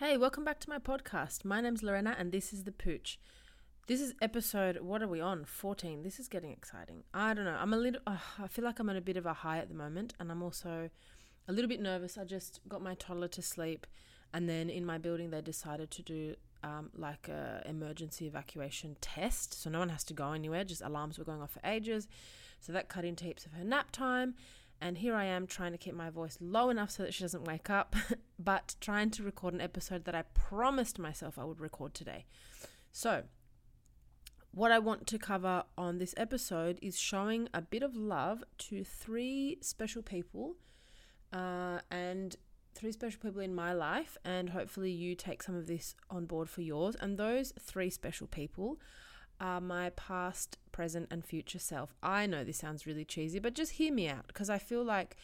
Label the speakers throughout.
Speaker 1: Hey, welcome back to my podcast. My name's Lorena and this is The Pooch. This is episode, what are we on? 14. This is getting exciting. I don't know. I'm a little, uh, I feel like I'm on a bit of a high at the moment and I'm also a little bit nervous. I just got my toddler to sleep and then in my building they decided to do um, like a emergency evacuation test. So no one has to go anywhere, just alarms were going off for ages. So that cut into heaps of her nap time. And here I am trying to keep my voice low enough so that she doesn't wake up, but trying to record an episode that I promised myself I would record today. So, what I want to cover on this episode is showing a bit of love to three special people uh, and three special people in my life, and hopefully you take some of this on board for yours. And those three special people are my past, present, and future self. I know this sounds really cheesy, but just hear me out because I feel like,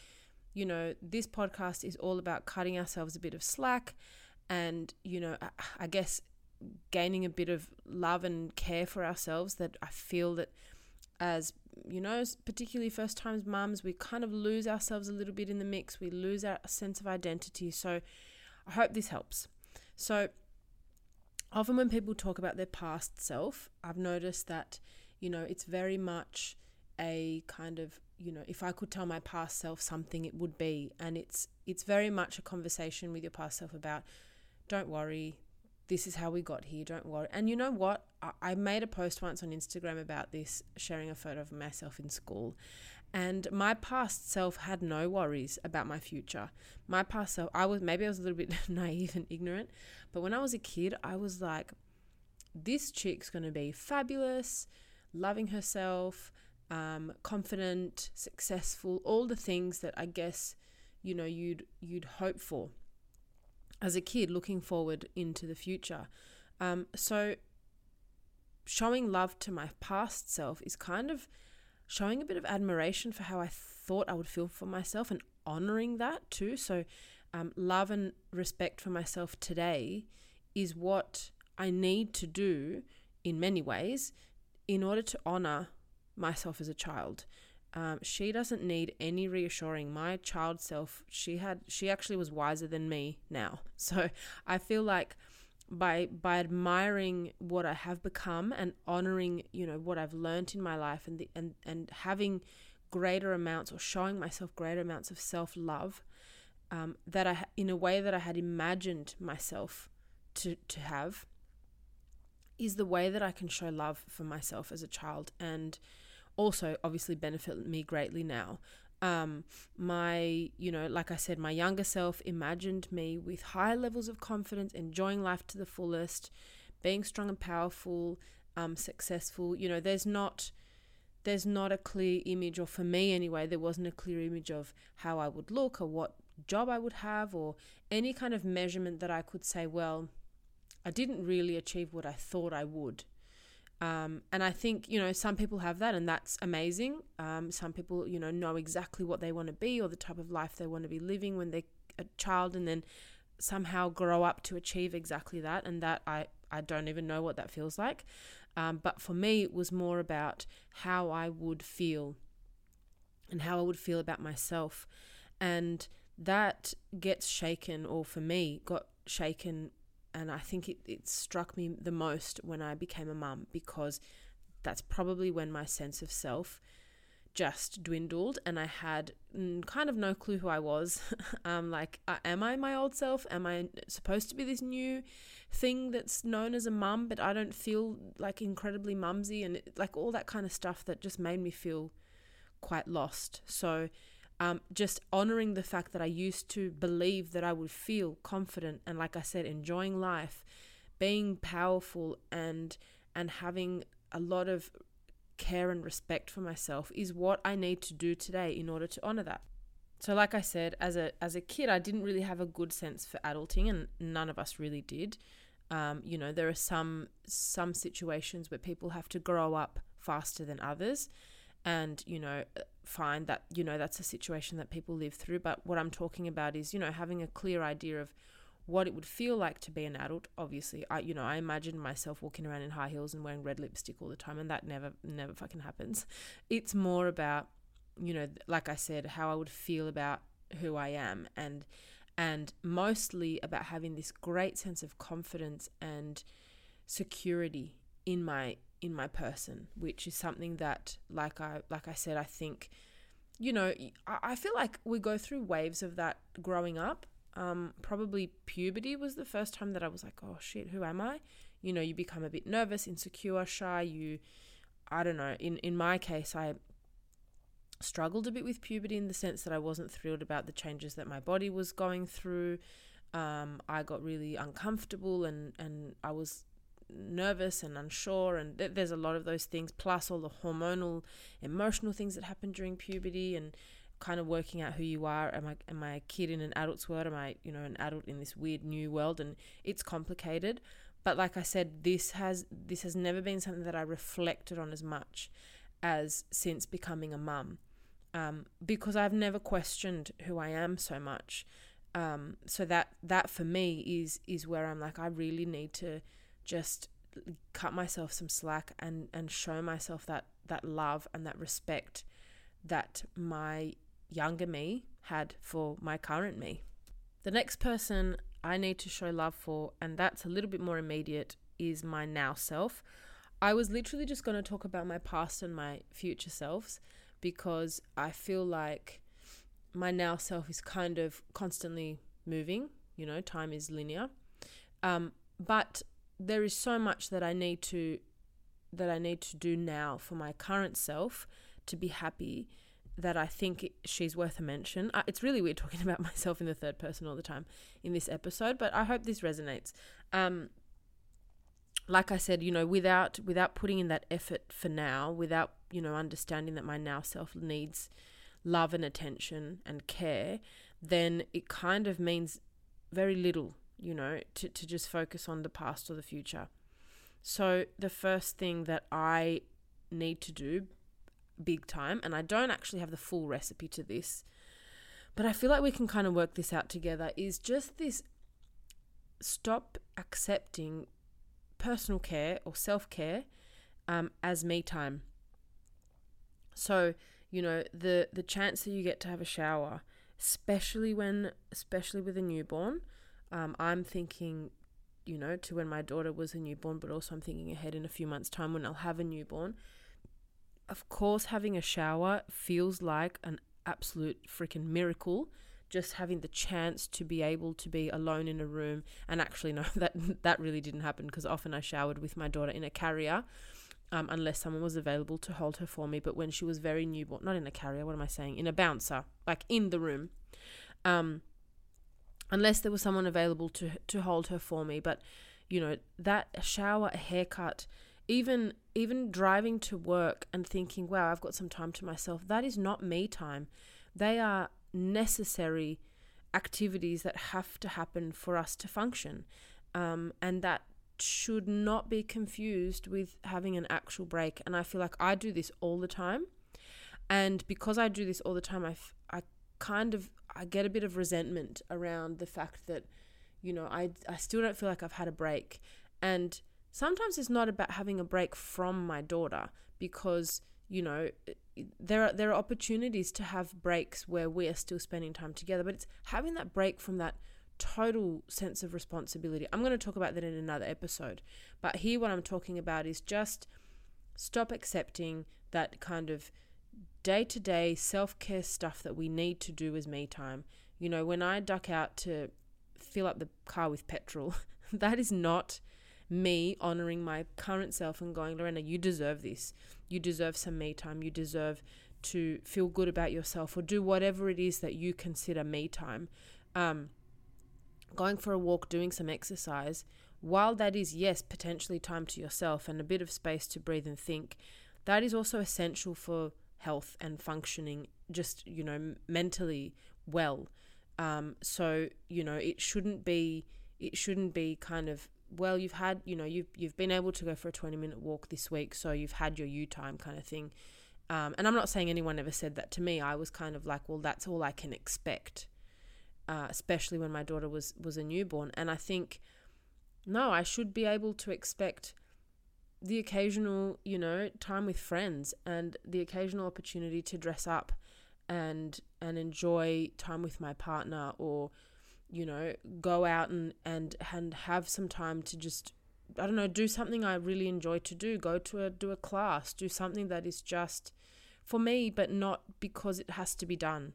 Speaker 1: you know, this podcast is all about cutting ourselves a bit of slack and, you know, I, I guess gaining a bit of love and care for ourselves that I feel that as you know, particularly first times mums, we kind of lose ourselves a little bit in the mix. We lose our sense of identity. So I hope this helps. So often when people talk about their past self, I've noticed that, you know, it's very much a kind of, you know, if I could tell my past self something, it would be. And it's it's very much a conversation with your past self about don't worry, this is how we got here, don't worry. And you know what? I, I made a post once on Instagram about this, sharing a photo of myself in school. And my past self had no worries about my future. My past self, I was maybe I was a little bit naive and ignorant, but when I was a kid, I was like, this chick's gonna be fabulous, loving herself, um, confident, successful, all the things that I guess you know you'd you'd hope for as a kid, looking forward into the future. Um, so showing love to my past self is kind of showing a bit of admiration for how I thought I would feel for myself and honoring that too. So, um, love and respect for myself today is what I need to do in many ways in order to honor myself as a child. Um, she doesn't need any reassuring. My child self, she had, she actually was wiser than me now. So I feel like by by admiring what I have become and honoring you know what I've learned in my life and the, and and having greater amounts or showing myself greater amounts of self love um, that I in a way that I had imagined myself to to have is the way that I can show love for myself as a child and also obviously benefit me greatly now um, my, you know, like I said, my younger self imagined me with high levels of confidence, enjoying life to the fullest, being strong and powerful, um, successful. You know, there's not there's not a clear image, or for me anyway, there wasn't a clear image of how I would look or what job I would have or any kind of measurement that I could say, well, I didn't really achieve what I thought I would. Um, and I think, you know, some people have that and that's amazing. Um, some people, you know, know exactly what they want to be or the type of life they want to be living when they're a child and then somehow grow up to achieve exactly that. And that I, I don't even know what that feels like. Um, but for me, it was more about how I would feel and how I would feel about myself. And that gets shaken, or for me, got shaken and I think it, it struck me the most when I became a mum because that's probably when my sense of self just dwindled and I had kind of no clue who I was. um, like, uh, am I my old self? Am I supposed to be this new thing that's known as a mum, but I don't feel like incredibly mumsy and like all that kind of stuff that just made me feel quite lost. So, um, just honoring the fact that I used to believe that I would feel confident and, like I said, enjoying life, being powerful and and having a lot of care and respect for myself is what I need to do today in order to honor that. So like I said as a as a kid I didn't really have a good sense for adulting and none of us really did. Um, you know, there are some some situations where people have to grow up faster than others and you know uh, find that you know that's a situation that people live through but what i'm talking about is you know having a clear idea of what it would feel like to be an adult. Obviously, I you know I imagine myself walking around in high heels and wearing red lipstick all the time, and that never never fucking happens. It's more about you know, like I said, how I would feel about who I am, and and mostly about having this great sense of confidence and security in my in my person, which is something that, like I like I said, I think, you know, I feel like we go through waves of that growing up um, probably puberty was the first time that I was like, oh shit, who am I? You know, you become a bit nervous, insecure, shy. You, I don't know. In in my case, I struggled a bit with puberty in the sense that I wasn't thrilled about the changes that my body was going through. Um, I got really uncomfortable and and I was nervous and unsure and th- there's a lot of those things plus all the hormonal emotional things that happen during puberty and kind of working out who you are. Am I am I a kid in an adult's world? Am I you know an adult in this weird new world? And it's complicated. But like I said, this has this has never been something that I reflected on as much as since becoming a mum, um, because I've never questioned who I am so much. Um, so that that for me is is where I'm like I really need to just cut myself some slack and and show myself that that love and that respect that my younger me had for my current me. The next person I need to show love for, and that's a little bit more immediate, is my now self. I was literally just going to talk about my past and my future selves because I feel like my now self is kind of constantly moving. You know, time is linear. Um, but there is so much that I need to that I need to do now for my current self to be happy that I think she's worth a mention. It's really weird talking about myself in the third person all the time in this episode, but I hope this resonates. Um, like I said, you know, without without putting in that effort for now, without you know understanding that my now self needs love and attention and care, then it kind of means very little, you know, to to just focus on the past or the future. So the first thing that I need to do big time. And I don't actually have the full recipe to this, but I feel like we can kind of work this out together. Is just this stop accepting personal care or self care um, as me time. So, you know, the the chance that you get to have a shower, especially when, especially with a newborn, um, I'm thinking, you know, to when my daughter was a newborn, but also I'm thinking ahead in a few months' time when I'll have a newborn of course, having a shower feels like an absolute freaking miracle. Just having the chance to be able to be alone in a room, and actually, no, that that really didn't happen because often I showered with my daughter in a carrier, um, unless someone was available to hold her for me. But when she was very newborn, not in a carrier, what am I saying? In a bouncer, like in the room, um, unless there was someone available to to hold her for me. But you know that shower, a haircut, even even driving to work and thinking, wow, I've got some time to myself, that is not me time. They are necessary activities that have to happen for us to function. Um, and that should not be confused with having an actual break. And I feel like I do this all the time. And because I do this all the time, I, f- I kind of I get a bit of resentment around the fact that, you know, I, I still don't feel like I've had a break. And sometimes it's not about having a break from my daughter because you know there are there are opportunities to have breaks where we are still spending time together but it's having that break from that total sense of responsibility i'm going to talk about that in another episode but here what i'm talking about is just stop accepting that kind of day to day self care stuff that we need to do as me time. You know, when I duck out to fill up the car with petrol, that is not me honoring my current self and going, Lorena, you deserve this. You deserve some me time. You deserve to feel good about yourself or do whatever it is that you consider me time. Um, going for a walk, doing some exercise, while that is, yes, potentially time to yourself and a bit of space to breathe and think, that is also essential for health and functioning, just, you know, mentally well. Um, so, you know, it shouldn't be, it shouldn't be kind of well you've had you know you've you've been able to go for a 20 minute walk this week so you've had your you time kind of thing. Um, and i'm not saying anyone ever said that to me. I was kind of like well that's all i can expect uh, especially when my daughter was was a newborn. And i think no i should be able to expect the occasional you know time with friends and the occasional opportunity to dress up and and enjoy time with my partner or you know, go out and, and and have some time to just I don't know, do something I really enjoy to do. Go to a do a class, do something that is just for me, but not because it has to be done.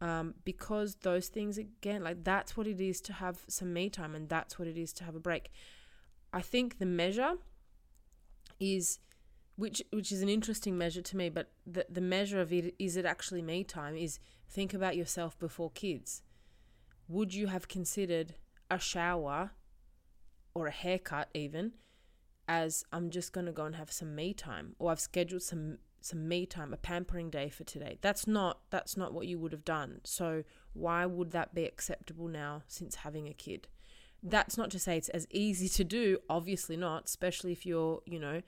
Speaker 1: Um, because those things again, like that's what it is to have some me time, and that's what it is to have a break. I think the measure is which which is an interesting measure to me, but the the measure of it is it actually me time is think about yourself before kids. Would you have considered a shower or a haircut even as I'm just going to go and have some me time or I've scheduled some some me time a pampering day for today. That's not that's not what you would have done. So why would that be acceptable now since having a kid that's not to say it's as easy to do obviously not especially if you're you know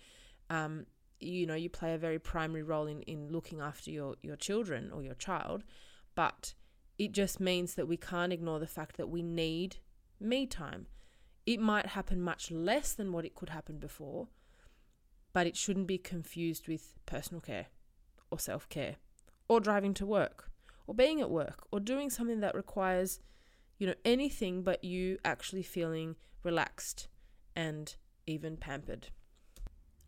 Speaker 1: um, you know you play a very primary role in in looking after your your children or your child but it just means that we can't ignore the fact that we need me time. It might happen much less than what it could happen before, but it shouldn't be confused with personal care or self care or driving to work or being at work or doing something that requires, you know, anything but you actually feeling relaxed and even pampered.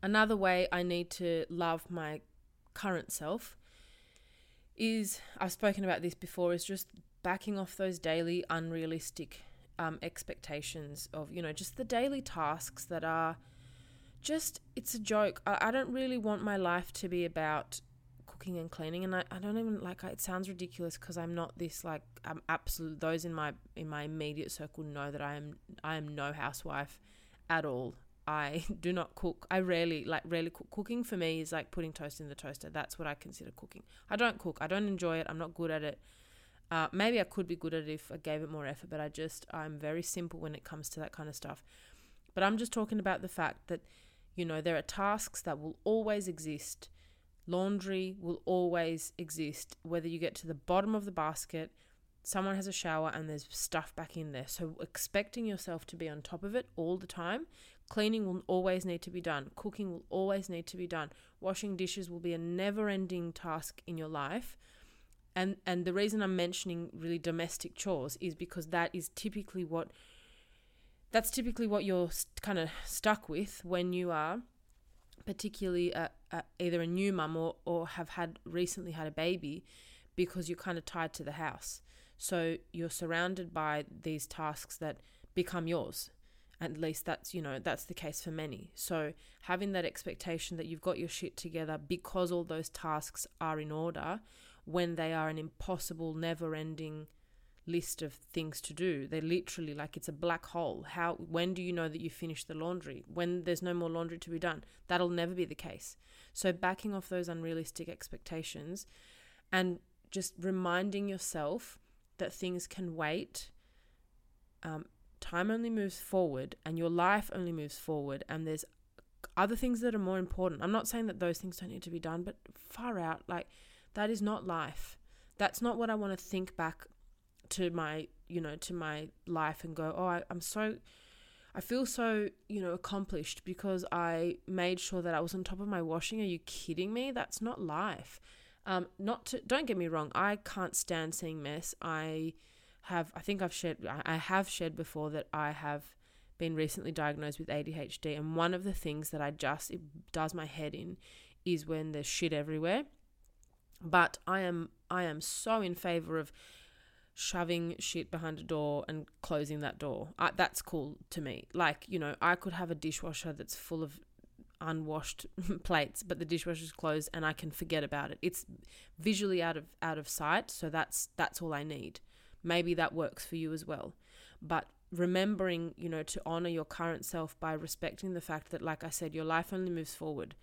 Speaker 1: Another way I need to love my current self is I've spoken about this before is just backing off those daily unrealistic um, expectations of you know just the daily tasks that are just it's a joke I, I don't really want my life to be about cooking and cleaning and I, I don't even like it sounds ridiculous because I'm not this like I'm absolute those in my in my immediate circle know that I am I am no housewife at all I do not cook. I rarely like rarely cook. Cooking for me is like putting toast in the toaster. That's what I consider cooking. I don't cook. I don't enjoy it. I'm not good at it. Uh, maybe I could be good at it if I gave it more effort, but I just I'm very simple when it comes to that kind of stuff. But I'm just talking about the fact that you know there are tasks that will always exist. Laundry will always exist, whether you get to the bottom of the basket, someone has a shower and there's stuff back in there. So expecting yourself to be on top of it all the time Cleaning will always need to be done. Cooking will always need to be done. Washing dishes will be a never ending task in your life. And, and the reason I'm mentioning really domestic chores is because that is typically what that's typically what you're kind of stuck with when you are particularly a, a, either a new mum or, or have had recently had a baby because you're kind of tied to the house. So you're surrounded by these tasks that become yours at least that's you know that's the case for many so having that expectation that you've got your shit together because all those tasks are in order when they are an impossible never ending list of things to do. They're literally like it's a black hole. How when do you know that you finished the laundry? When there's no more laundry to be done. That'll never be the case. So backing off those unrealistic expectations and just reminding yourself that things can wait um, time only moves forward and your life only moves forward and there's other things that are more important. I'm not saying that those things don't need to be done, but far out, like that is not life. That's not what I want to think back to my, you know, to my life and go, oh, I, I'm so, I feel so, you know, accomplished because I made sure that I was on top of my washing. Are you kidding me? That's not life. Um, not to, don't get me wrong. I can't stand seeing mess. I, have I think I've shared I have shared before that I have been recently diagnosed with ADHD and one of the things that I just it does my head in is when there's shit everywhere But I am I am so in favor of shoving shit behind a door and closing that door. I, that's cool to me. Like, you know, I could have a dishwasher that's full of unwashed plates, but the dishwasher's closed and I can forget about it. It's visually out of out of sight, so that's that's all I need. Maybe that works for you as well. But remembering, you know, to honor your current self by respecting the fact that like I said, your life only moves forward.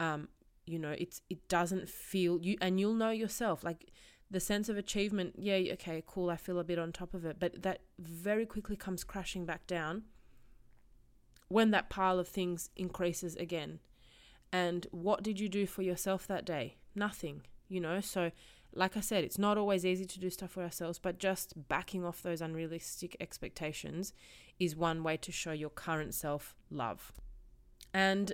Speaker 1: Um, you know, it's it doesn't feel you and you'll know yourself like the sense of achievement, yeah, okay, cool, I feel a bit on top of it, but that very quickly comes crashing back down when that pile of things increases again. And what did you do for yourself that day? Nothing, you know? So, like I said, it's not always easy to do stuff for ourselves, but just backing off those unrealistic expectations is one way to show your current self love. And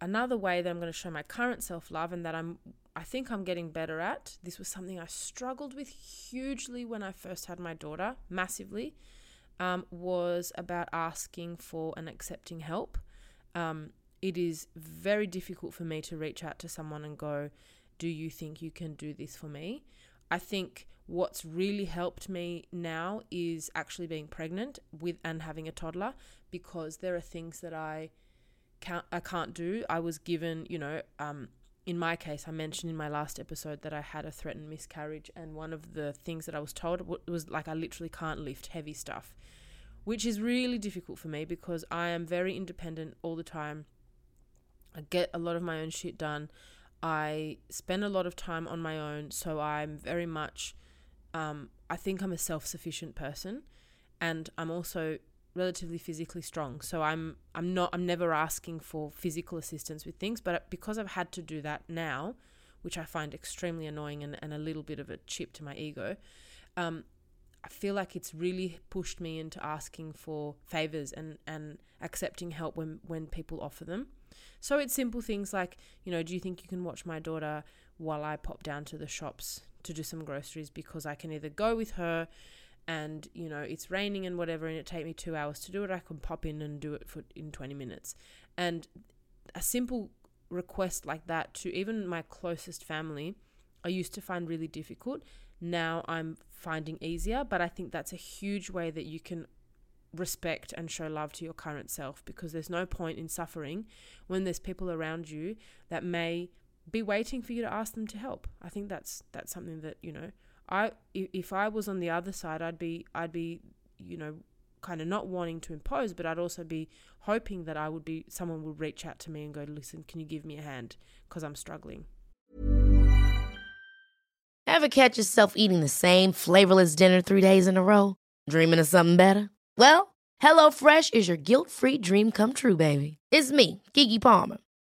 Speaker 1: another way that I'm going to show my current self love and that I'm I think I'm getting better at. This was something I struggled with hugely when I first had my daughter, massively um, was about asking for and accepting help. Um, it is very difficult for me to reach out to someone and go, Do you think you can do this for me? I think what's really helped me now is actually being pregnant with and having a toddler because there are things that I can't I can't do. I was given, you know, um, in my case, I mentioned in my last episode that I had a threatened miscarriage, and one of the things that I was told was like I literally can't lift heavy stuff, which is really difficult for me because I am very independent all the time. I get a lot of my own shit done. I spend a lot of time on my own, so I'm very much, um, I think I'm a self sufficient person, and I'm also relatively physically strong. So I'm I'm not I'm never asking for physical assistance with things, but because I've had to do that now, which I find extremely annoying and, and a little bit of a chip to my ego, um, I feel like it's really pushed me into asking for favors and, and accepting help when, when people offer them. So it's simple things like, you know, do you think you can watch my daughter while I pop down to the shops to do some groceries because I can either go with her and you know it's raining and whatever and it take me two hours to do it i can pop in and do it for in 20 minutes. And a simple request like that to even my closest family i used to find really difficult. Now i'm finding easier but i think that's a huge way that you can respect and show love to your current self because there's no point in suffering when there's people around you that may be waiting for you to ask them to help. I think that's that's something that you know I if I was on the other side, I'd be I'd be you know kind of not wanting to impose, but I'd also be hoping that I would be someone would reach out to me and go, "Listen, can you give me a hand because I'm struggling."
Speaker 2: Ever catch yourself eating the same flavorless dinner 3 days in a row, dreaming of something better? Well, HelloFresh is your guilt-free dream come true, baby. It's me, Keke Palmer.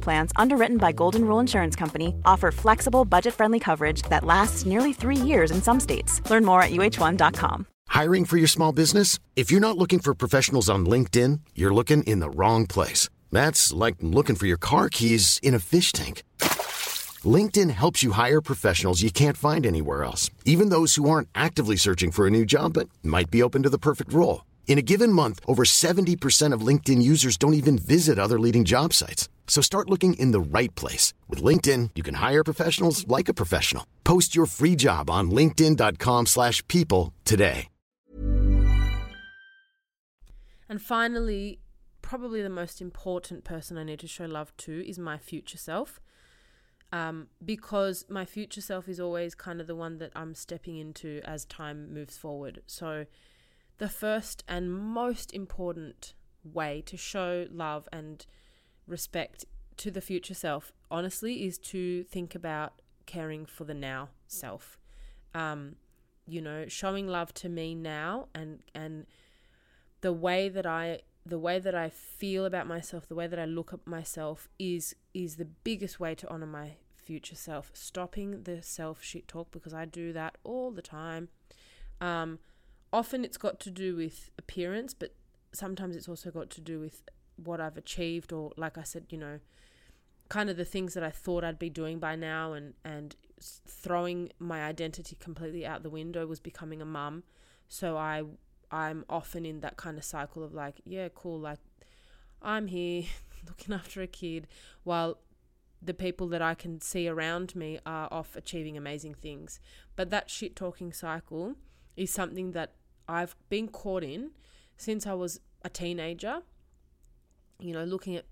Speaker 3: Plans, underwritten by Golden Rule Insurance Company, offer flexible, budget-friendly coverage that lasts nearly three years in some states. Learn more at uh1.com.
Speaker 4: Hiring for your small business? If you're not looking for professionals on LinkedIn, you're looking in the wrong place. That's like looking for your car keys in a fish tank. LinkedIn helps you hire professionals you can't find anywhere else, even those who aren't actively searching for a new job but might be open to the perfect role. In a given month, over 70% of LinkedIn users don't even visit other leading job sites. So start looking in the right place. With LinkedIn, you can hire professionals like a professional. Post your free job on linkedin.com slash people today.
Speaker 1: And finally, probably the most important person I need to show love to is my future self. um, because my future self is always kind of the one that I'm stepping into as time moves forward. So, the first and most important way to show love and respect to the future self, honestly, is to think about caring for the now self. Um, you know, showing love to me now and and the way that I the way that I feel about myself, the way that I look at myself is is the biggest way to honor my future self. Stopping the self shit talk because I do that all the time. Um, often it's got to do with appearance, but sometimes it's also got to do with what I've achieved or like I said, you know, kind of the things that I thought I'd be doing by now and and throwing my identity completely out the window was becoming a mum. So I I'm often in that kind of cycle of like, yeah, cool, like I'm here looking after a kid while the people that I can see around me are off achieving amazing things. But that shit talking cycle is something that I've been caught in since I was a teenager. You know, looking at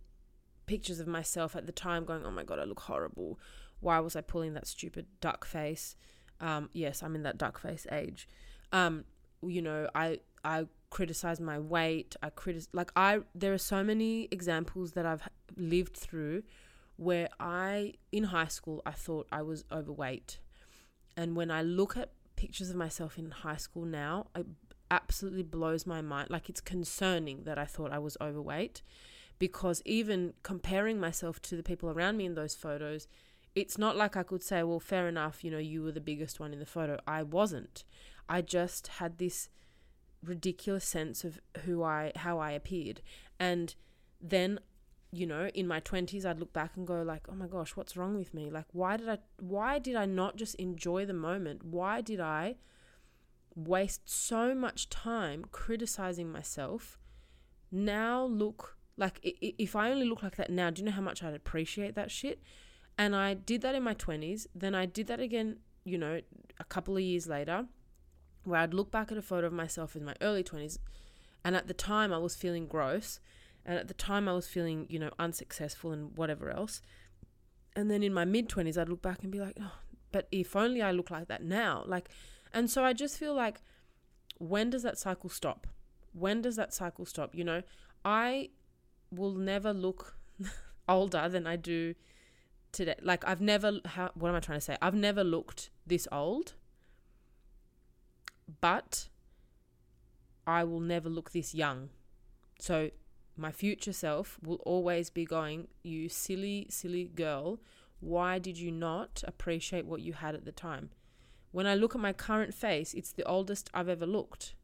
Speaker 1: pictures of myself at the time going, oh my God, I look horrible. Why was I pulling that stupid duck face? Um, yes, I'm in that duck face age. Um, you know, I I criticize my weight. I criticize like I there are so many examples that I've lived through where I in high school I thought I was overweight. And when I look at pictures of myself in high school now, it absolutely blows my mind. Like it's concerning that I thought I was overweight because even comparing myself to the people around me in those photos, it's not like I could say, well, fair enough, you know, you were the biggest one in the photo. I wasn't. I just had this ridiculous sense of who I how I appeared. And then, you know, in my 20s I'd look back and go like, "Oh my gosh, what's wrong with me? Like why did I why did I not just enjoy the moment? Why did I waste so much time criticizing myself? Now look like if I only look like that now, do you know how much I'd appreciate that shit? And I did that in my 20s, then I did that again, you know, a couple of years later where I'd look back at a photo of myself in my early 20s and at the time I was feeling gross and at the time I was feeling, you know, unsuccessful and whatever else. And then in my mid 20s I'd look back and be like, "Oh, but if only I look like that now." Like and so I just feel like when does that cycle stop? When does that cycle stop? You know, I will never look older than I do today. Like I've never how what am I trying to say? I've never looked this old but I will never look this young. So my future self will always be going, You silly, silly girl, why did you not appreciate what you had at the time? When I look at my current face, it's the oldest I've ever looked,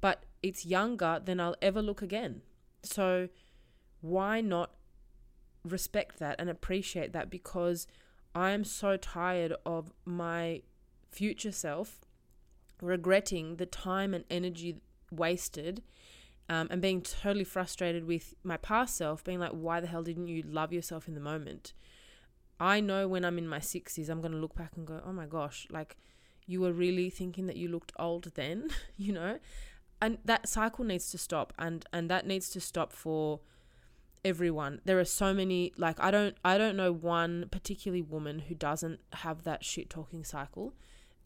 Speaker 1: but it's younger than I'll ever look again. So why not respect that and appreciate that? Because I am so tired of my future self regretting the time and energy wasted um, and being totally frustrated with my past self, being like, why the hell didn't you love yourself in the moment? I know when I'm in my 60s, I'm going to look back and go, oh my gosh, like you were really thinking that you looked old then, you know? And that cycle needs to stop and and that needs to stop for everyone. There are so many like I don't I don't know one particularly woman who doesn't have that shit talking cycle.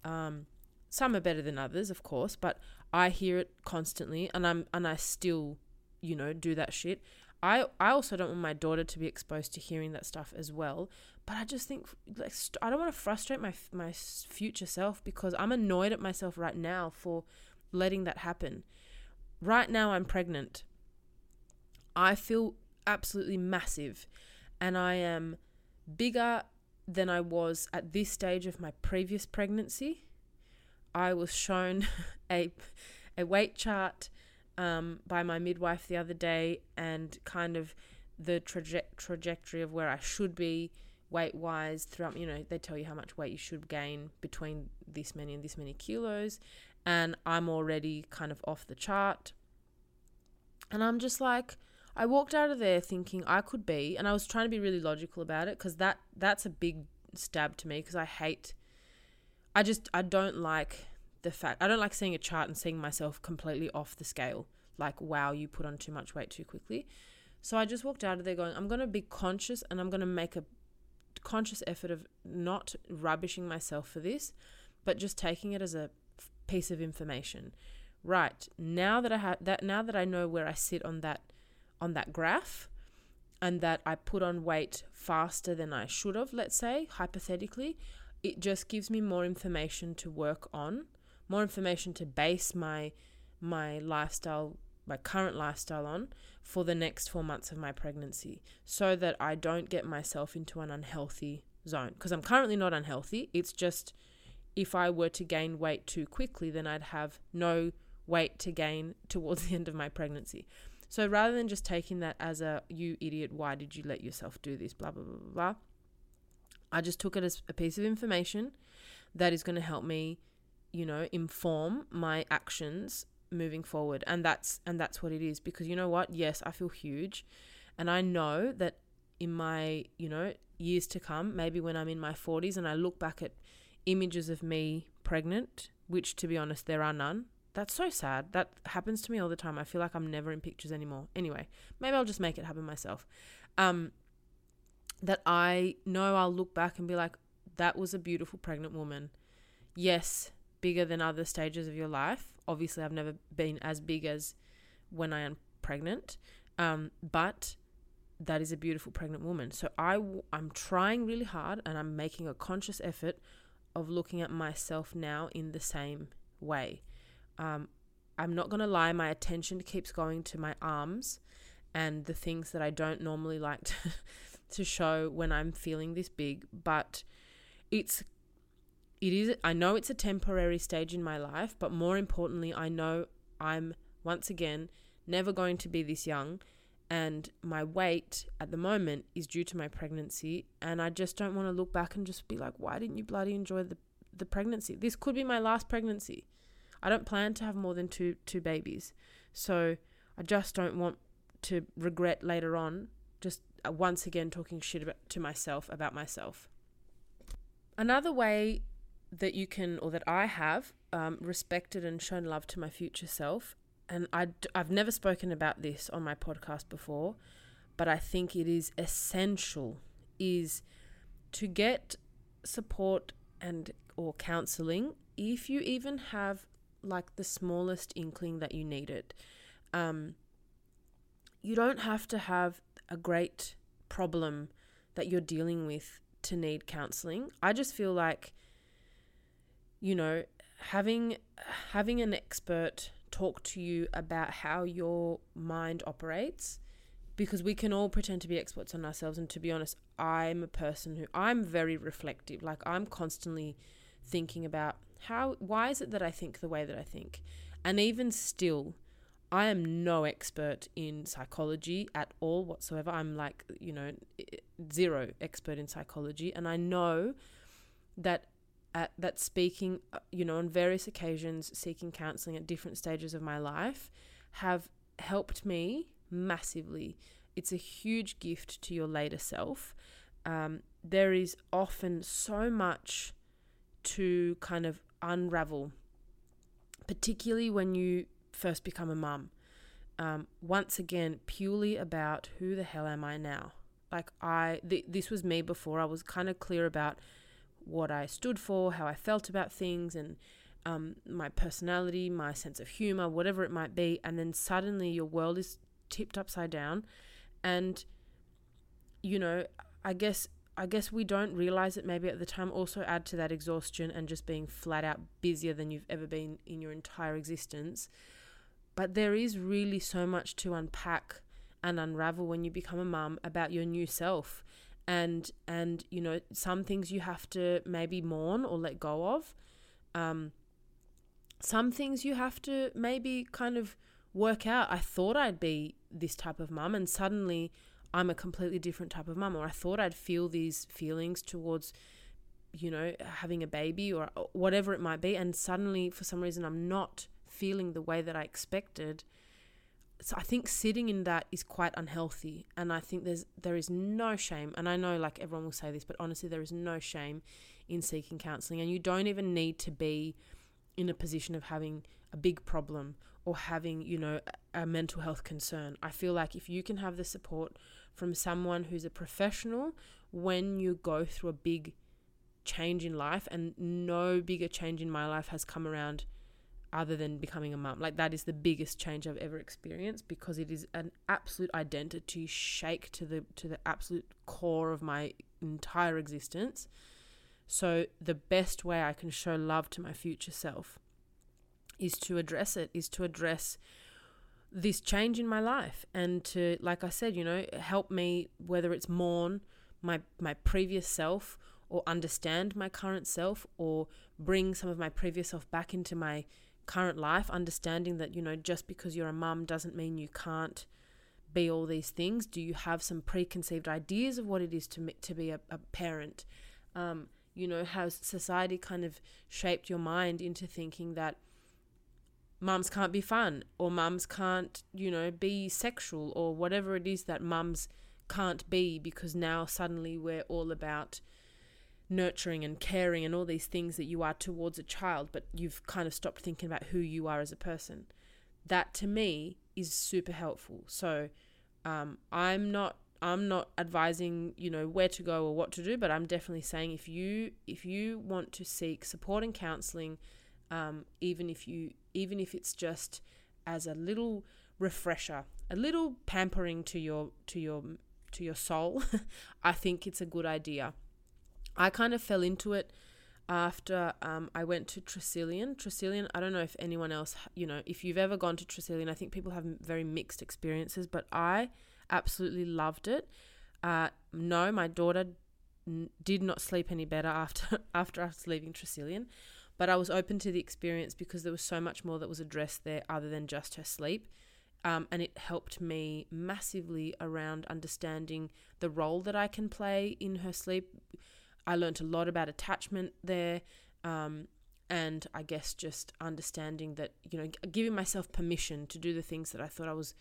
Speaker 1: Um some are better than others, of course, but I hear it constantly and I'm and I still, you know, do that shit. I I also don't want my daughter to be exposed to hearing that stuff as well, but I just think like I don't want to frustrate my my future self because I'm annoyed at myself right now for letting that happen. Right now I'm pregnant. I feel absolutely massive and I am bigger than I was at this stage of my previous pregnancy. I was shown a a weight chart um, by my midwife the other day and kind of the traje- trajectory of where I should be weight wise throughout you know they tell you how much weight you should gain between this many and this many kilos and I'm already kind of off the chart. And I'm just like I walked out of there thinking I could be and I was trying to be really logical about it cuz that that's a big stab to me because I hate I just I don't like the fact I don't like seeing a chart and seeing myself completely off the scale. Like, wow, you put on too much weight too quickly. So I just walked out of there going, I'm gonna be conscious and I'm gonna make a conscious effort of not rubbishing myself for this, but just taking it as a piece of information. Right now that I have that now that I know where I sit on that on that graph, and that I put on weight faster than I should have, let's say hypothetically, it just gives me more information to work on, more information to base my my lifestyle, my current lifestyle on for the next 4 months of my pregnancy so that I don't get myself into an unhealthy zone because I'm currently not unhealthy. It's just if I were to gain weight too quickly, then I'd have no weight to gain towards the end of my pregnancy. So rather than just taking that as a you idiot, why did you let yourself do this, blah, blah, blah, blah, blah, I just took it as a piece of information that is going to help me, you know, inform my actions moving forward. And that's and that's what it is because you know what? Yes, I feel huge and I know that in my, you know, years to come, maybe when I'm in my 40s and I look back at images of me pregnant, which to be honest there are none. That's so sad. That happens to me all the time. I feel like I'm never in pictures anymore. Anyway, maybe I'll just make it happen myself. Um, that I know I'll look back and be like, that was a beautiful pregnant woman. Yes, bigger than other stages of your life. Obviously, I've never been as big as when I am pregnant, um, but that is a beautiful pregnant woman. So I, I'm trying really hard and I'm making a conscious effort of looking at myself now in the same way. Um, I'm not going to lie, my attention keeps going to my arms and the things that I don't normally like to, to show when I'm feeling this big, but it's it is I know it's a temporary stage in my life, but more importantly, I know I'm once again never going to be this young and my weight at the moment is due to my pregnancy and I just don't want to look back and just be like why didn't you bloody enjoy the the pregnancy? This could be my last pregnancy. I don't plan to have more than two two babies. So I just don't want to regret later on just uh, once again talking shit about, to myself about myself. Another way that you can, or that I have, um, respected and shown love to my future self, and I, I've never spoken about this on my podcast before, but I think it is essential, is to get support and or counseling if you even have like the smallest inkling that you need it. Um, you don't have to have a great problem that you're dealing with to need counseling. I just feel like, you know, having having an expert talk to you about how your mind operates because we can all pretend to be experts on ourselves and to be honest i'm a person who i'm very reflective like i'm constantly thinking about how why is it that I think the way that I think? And even still, I am no expert in psychology at all whatsoever. I'm like, you know, zero expert in psychology and I know that at, that speaking, uh, you know, on various occasions seeking counseling at different stages of my life have helped me massively. It's a huge gift to your later self. Um, there is often so much to kind of unravel, particularly when you first become a mum. Um, once again, purely about who the hell am I now? Like, I, th- this was me before. I was kind of clear about what I stood for, how I felt about things, and um, my personality, my sense of humor, whatever it might be. And then suddenly your world is tipped upside down. And, you know, I guess I guess we don't realize it maybe at the time. Also, add to that exhaustion and just being flat out busier than you've ever been in your entire existence. But there is really so much to unpack and unravel when you become a mum about your new self. And and you know some things you have to maybe mourn or let go of. Um, some things you have to maybe kind of work out. I thought I'd be this type of mum, and suddenly I'm a completely different type of mum, or I thought I'd feel these feelings towards, you know, having a baby or uh, whatever it might be, and suddenly for some reason I'm not feeling the way that I expected. So I think sitting in that is quite unhealthy, and I think there's there is no shame, and I know like everyone will say this, but honestly there is no shame in seeking counselling, and you don't even need to be in a position of having a big problem or having, you know, a mental health concern. I feel like if you can have the support from someone who's a professional when you go through a big change in life, and no bigger change in my life has come around other than becoming a mum. Like that is the biggest change I've ever experienced because it is an absolute identity shake to the to the absolute core of my entire existence. So the best way I can show love to my future self is to address it, is to address this change in my life and to like I said, you know, help me whether it's mourn my my previous self or understand my current self or bring some of my previous self back into my current life, understanding that, you know, just because you're a mum doesn't mean you can't be all these things. Do you have some preconceived ideas of what it is to, to be a, a parent? Um, you know, has society kind of shaped your mind into thinking that mums can't be fun or mums can't, you know, be sexual or whatever it is that mums can't be because now suddenly we're all about nurturing and caring and all these things that you are towards a child, but you've kind of stopped thinking about who you are as a person. That to me is super helpful. So um, I'm not I'm not advising you know where to go or what to do, but I'm definitely saying if you if you want to seek support and counselling, um, even if you even if it's just as a little refresher, a little pampering to your to your to your soul, I think it's a good idea. I kind of fell into it after um, I went to Tresillian. Tresillian, I don't know if anyone else, you know, if you've ever gone to Tresillian, I think people have very mixed experiences, but I absolutely loved it. Uh, no, my daughter n- did not sleep any better after after us leaving Tresillian, but I was open to the experience because there was so much more that was addressed there other than just her sleep. Um, and it helped me massively around understanding the role that I can play in her sleep. I learned a lot about attachment there, um, and I guess just understanding that you know giving myself permission to do the things that I thought I was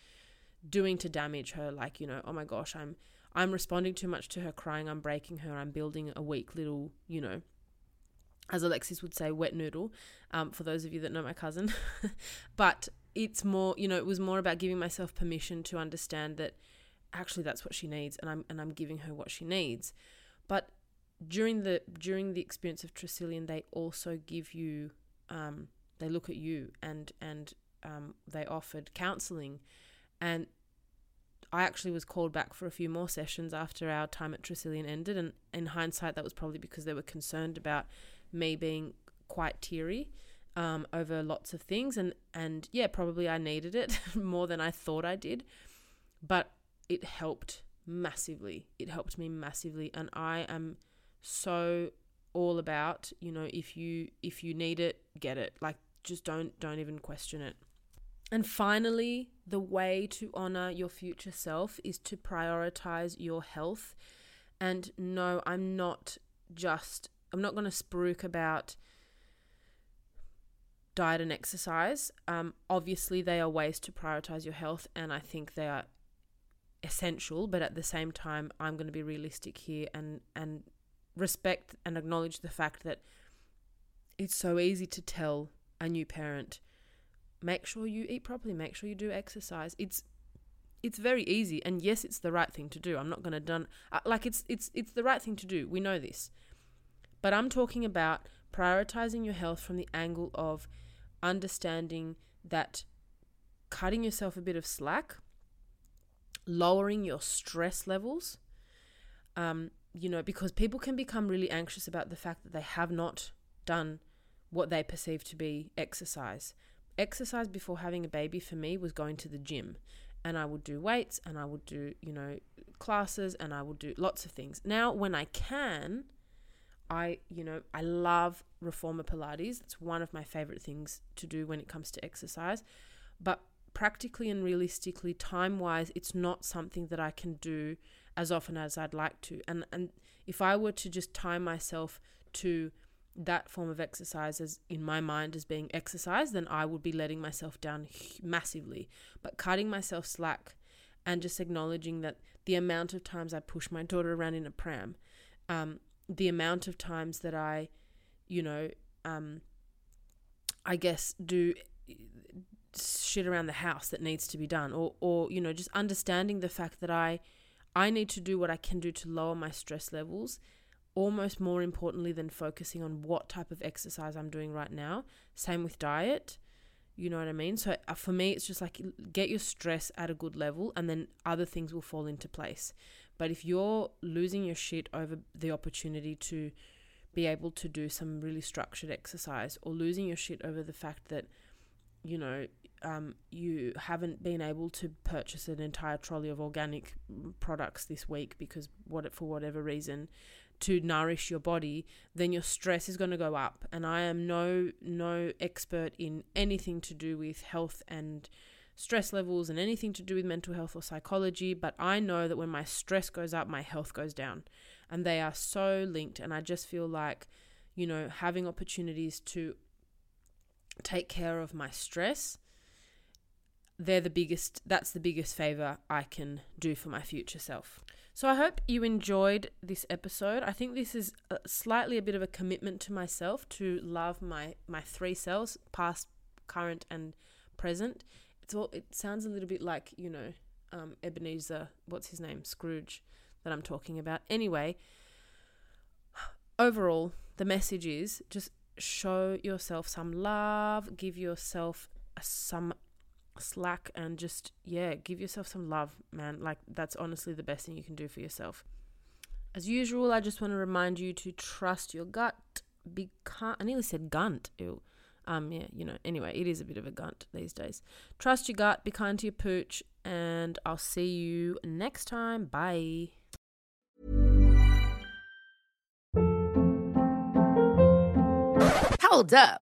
Speaker 1: doing to damage her, like you know, oh my gosh, I'm I'm responding too much to her crying, I'm breaking her, I'm building a weak little, you know, as Alexis would say, wet noodle. Um, for those of you that know my cousin, but it's more, you know, it was more about giving myself permission to understand that actually that's what she needs, and I'm and I'm giving her what she needs. But during the during the experience of Tresillian, they also give you, um, they look at you and and um, they offered counselling, and I actually was called back for a few more sessions after our time at Tresillian ended, and in hindsight, that was probably because they were concerned about me being quite teary um, over lots of things, and and yeah, probably I needed it more than I thought I did, but it helped massively. It helped me massively, and I am so all about you know if you if you need it, get it. Like just don't don't even question it. And finally, the way to honor your future self is to prioritize your health. And no, I'm not just I'm not going to spruik about diet and exercise. Um, obviously, they are ways to prioritize your health, and I think they are essential. But at the same time, I'm going to be realistic here and and respect and acknowledge the fact that it's so easy to tell a new parent, make sure you eat properly, make sure you do exercise. It's it's very easy, and yes, it's the right thing to do. I'm not going to done uh, like it's it's it's the right thing to do. We know this, but I'm talking about prioritizing your health from the angle of understanding that cutting yourself a bit of slack, lowering your stress levels, um, you know, because people can become really anxious about the fact that they have not done what they perceive to be exercise. Exercise before having a baby for me was going to the gym. And I would do weights and I would do, you know, classes and I would do lots of things. Now, when I can, I, you know, I love reformer Pilates. It's one of my favorite things to do when it comes to exercise. But practically and realistically, time wise, it's not something that I can do as often as I'd like to. And and if I were to just tie myself to that form of exercise as in my mind as being exercise, then I would be letting myself down massively. But cutting myself slack and just acknowledging that the amount of times I push my daughter around in a pram, um, the amount of times that I, you know, um, I guess do shit around the house that needs to be done or or you know just understanding the fact that I I need to do what I can do to lower my stress levels almost more importantly than focusing on what type of exercise I'm doing right now. Same with diet you know what I mean? So uh, for me it's just like get your stress at a good level and then other things will fall into place but if you're losing your shit over the opportunity to be able to do some really structured exercise or losing your shit over the fact that you know um, you haven't been able to purchase an entire trolley of organic products this week because what for whatever reason to nourish your body then your stress is going to go up. And i am no no expert in anything to do with health and stress levels and anything to do with mental health or psychology but i know that when my stress goes up my health goes down and they are so linked and i just feel like you know having opportunities to take care of my stress they're the biggest that's the biggest favor I can do for my future self. So I hope you enjoyed this episode. I think this is a, slightly a bit of a commitment to myself to love my my three selves, past, current and present. It's all it sounds a little bit like, you know, um, Ebenezer, what's his name? Scrooge that I'm talking about. Anyway, overall, the message is just show yourself some love, give yourself some slack and just yeah give yourself some love man like that's honestly the best thing you can do for yourself as usual i just want to remind you to trust your gut be i nearly said gunt ew um yeah you know anyway it is a bit of a gunt these days. Trust your gut be kind to your pooch and i'll see you next time. Bye.
Speaker 2: Hold up.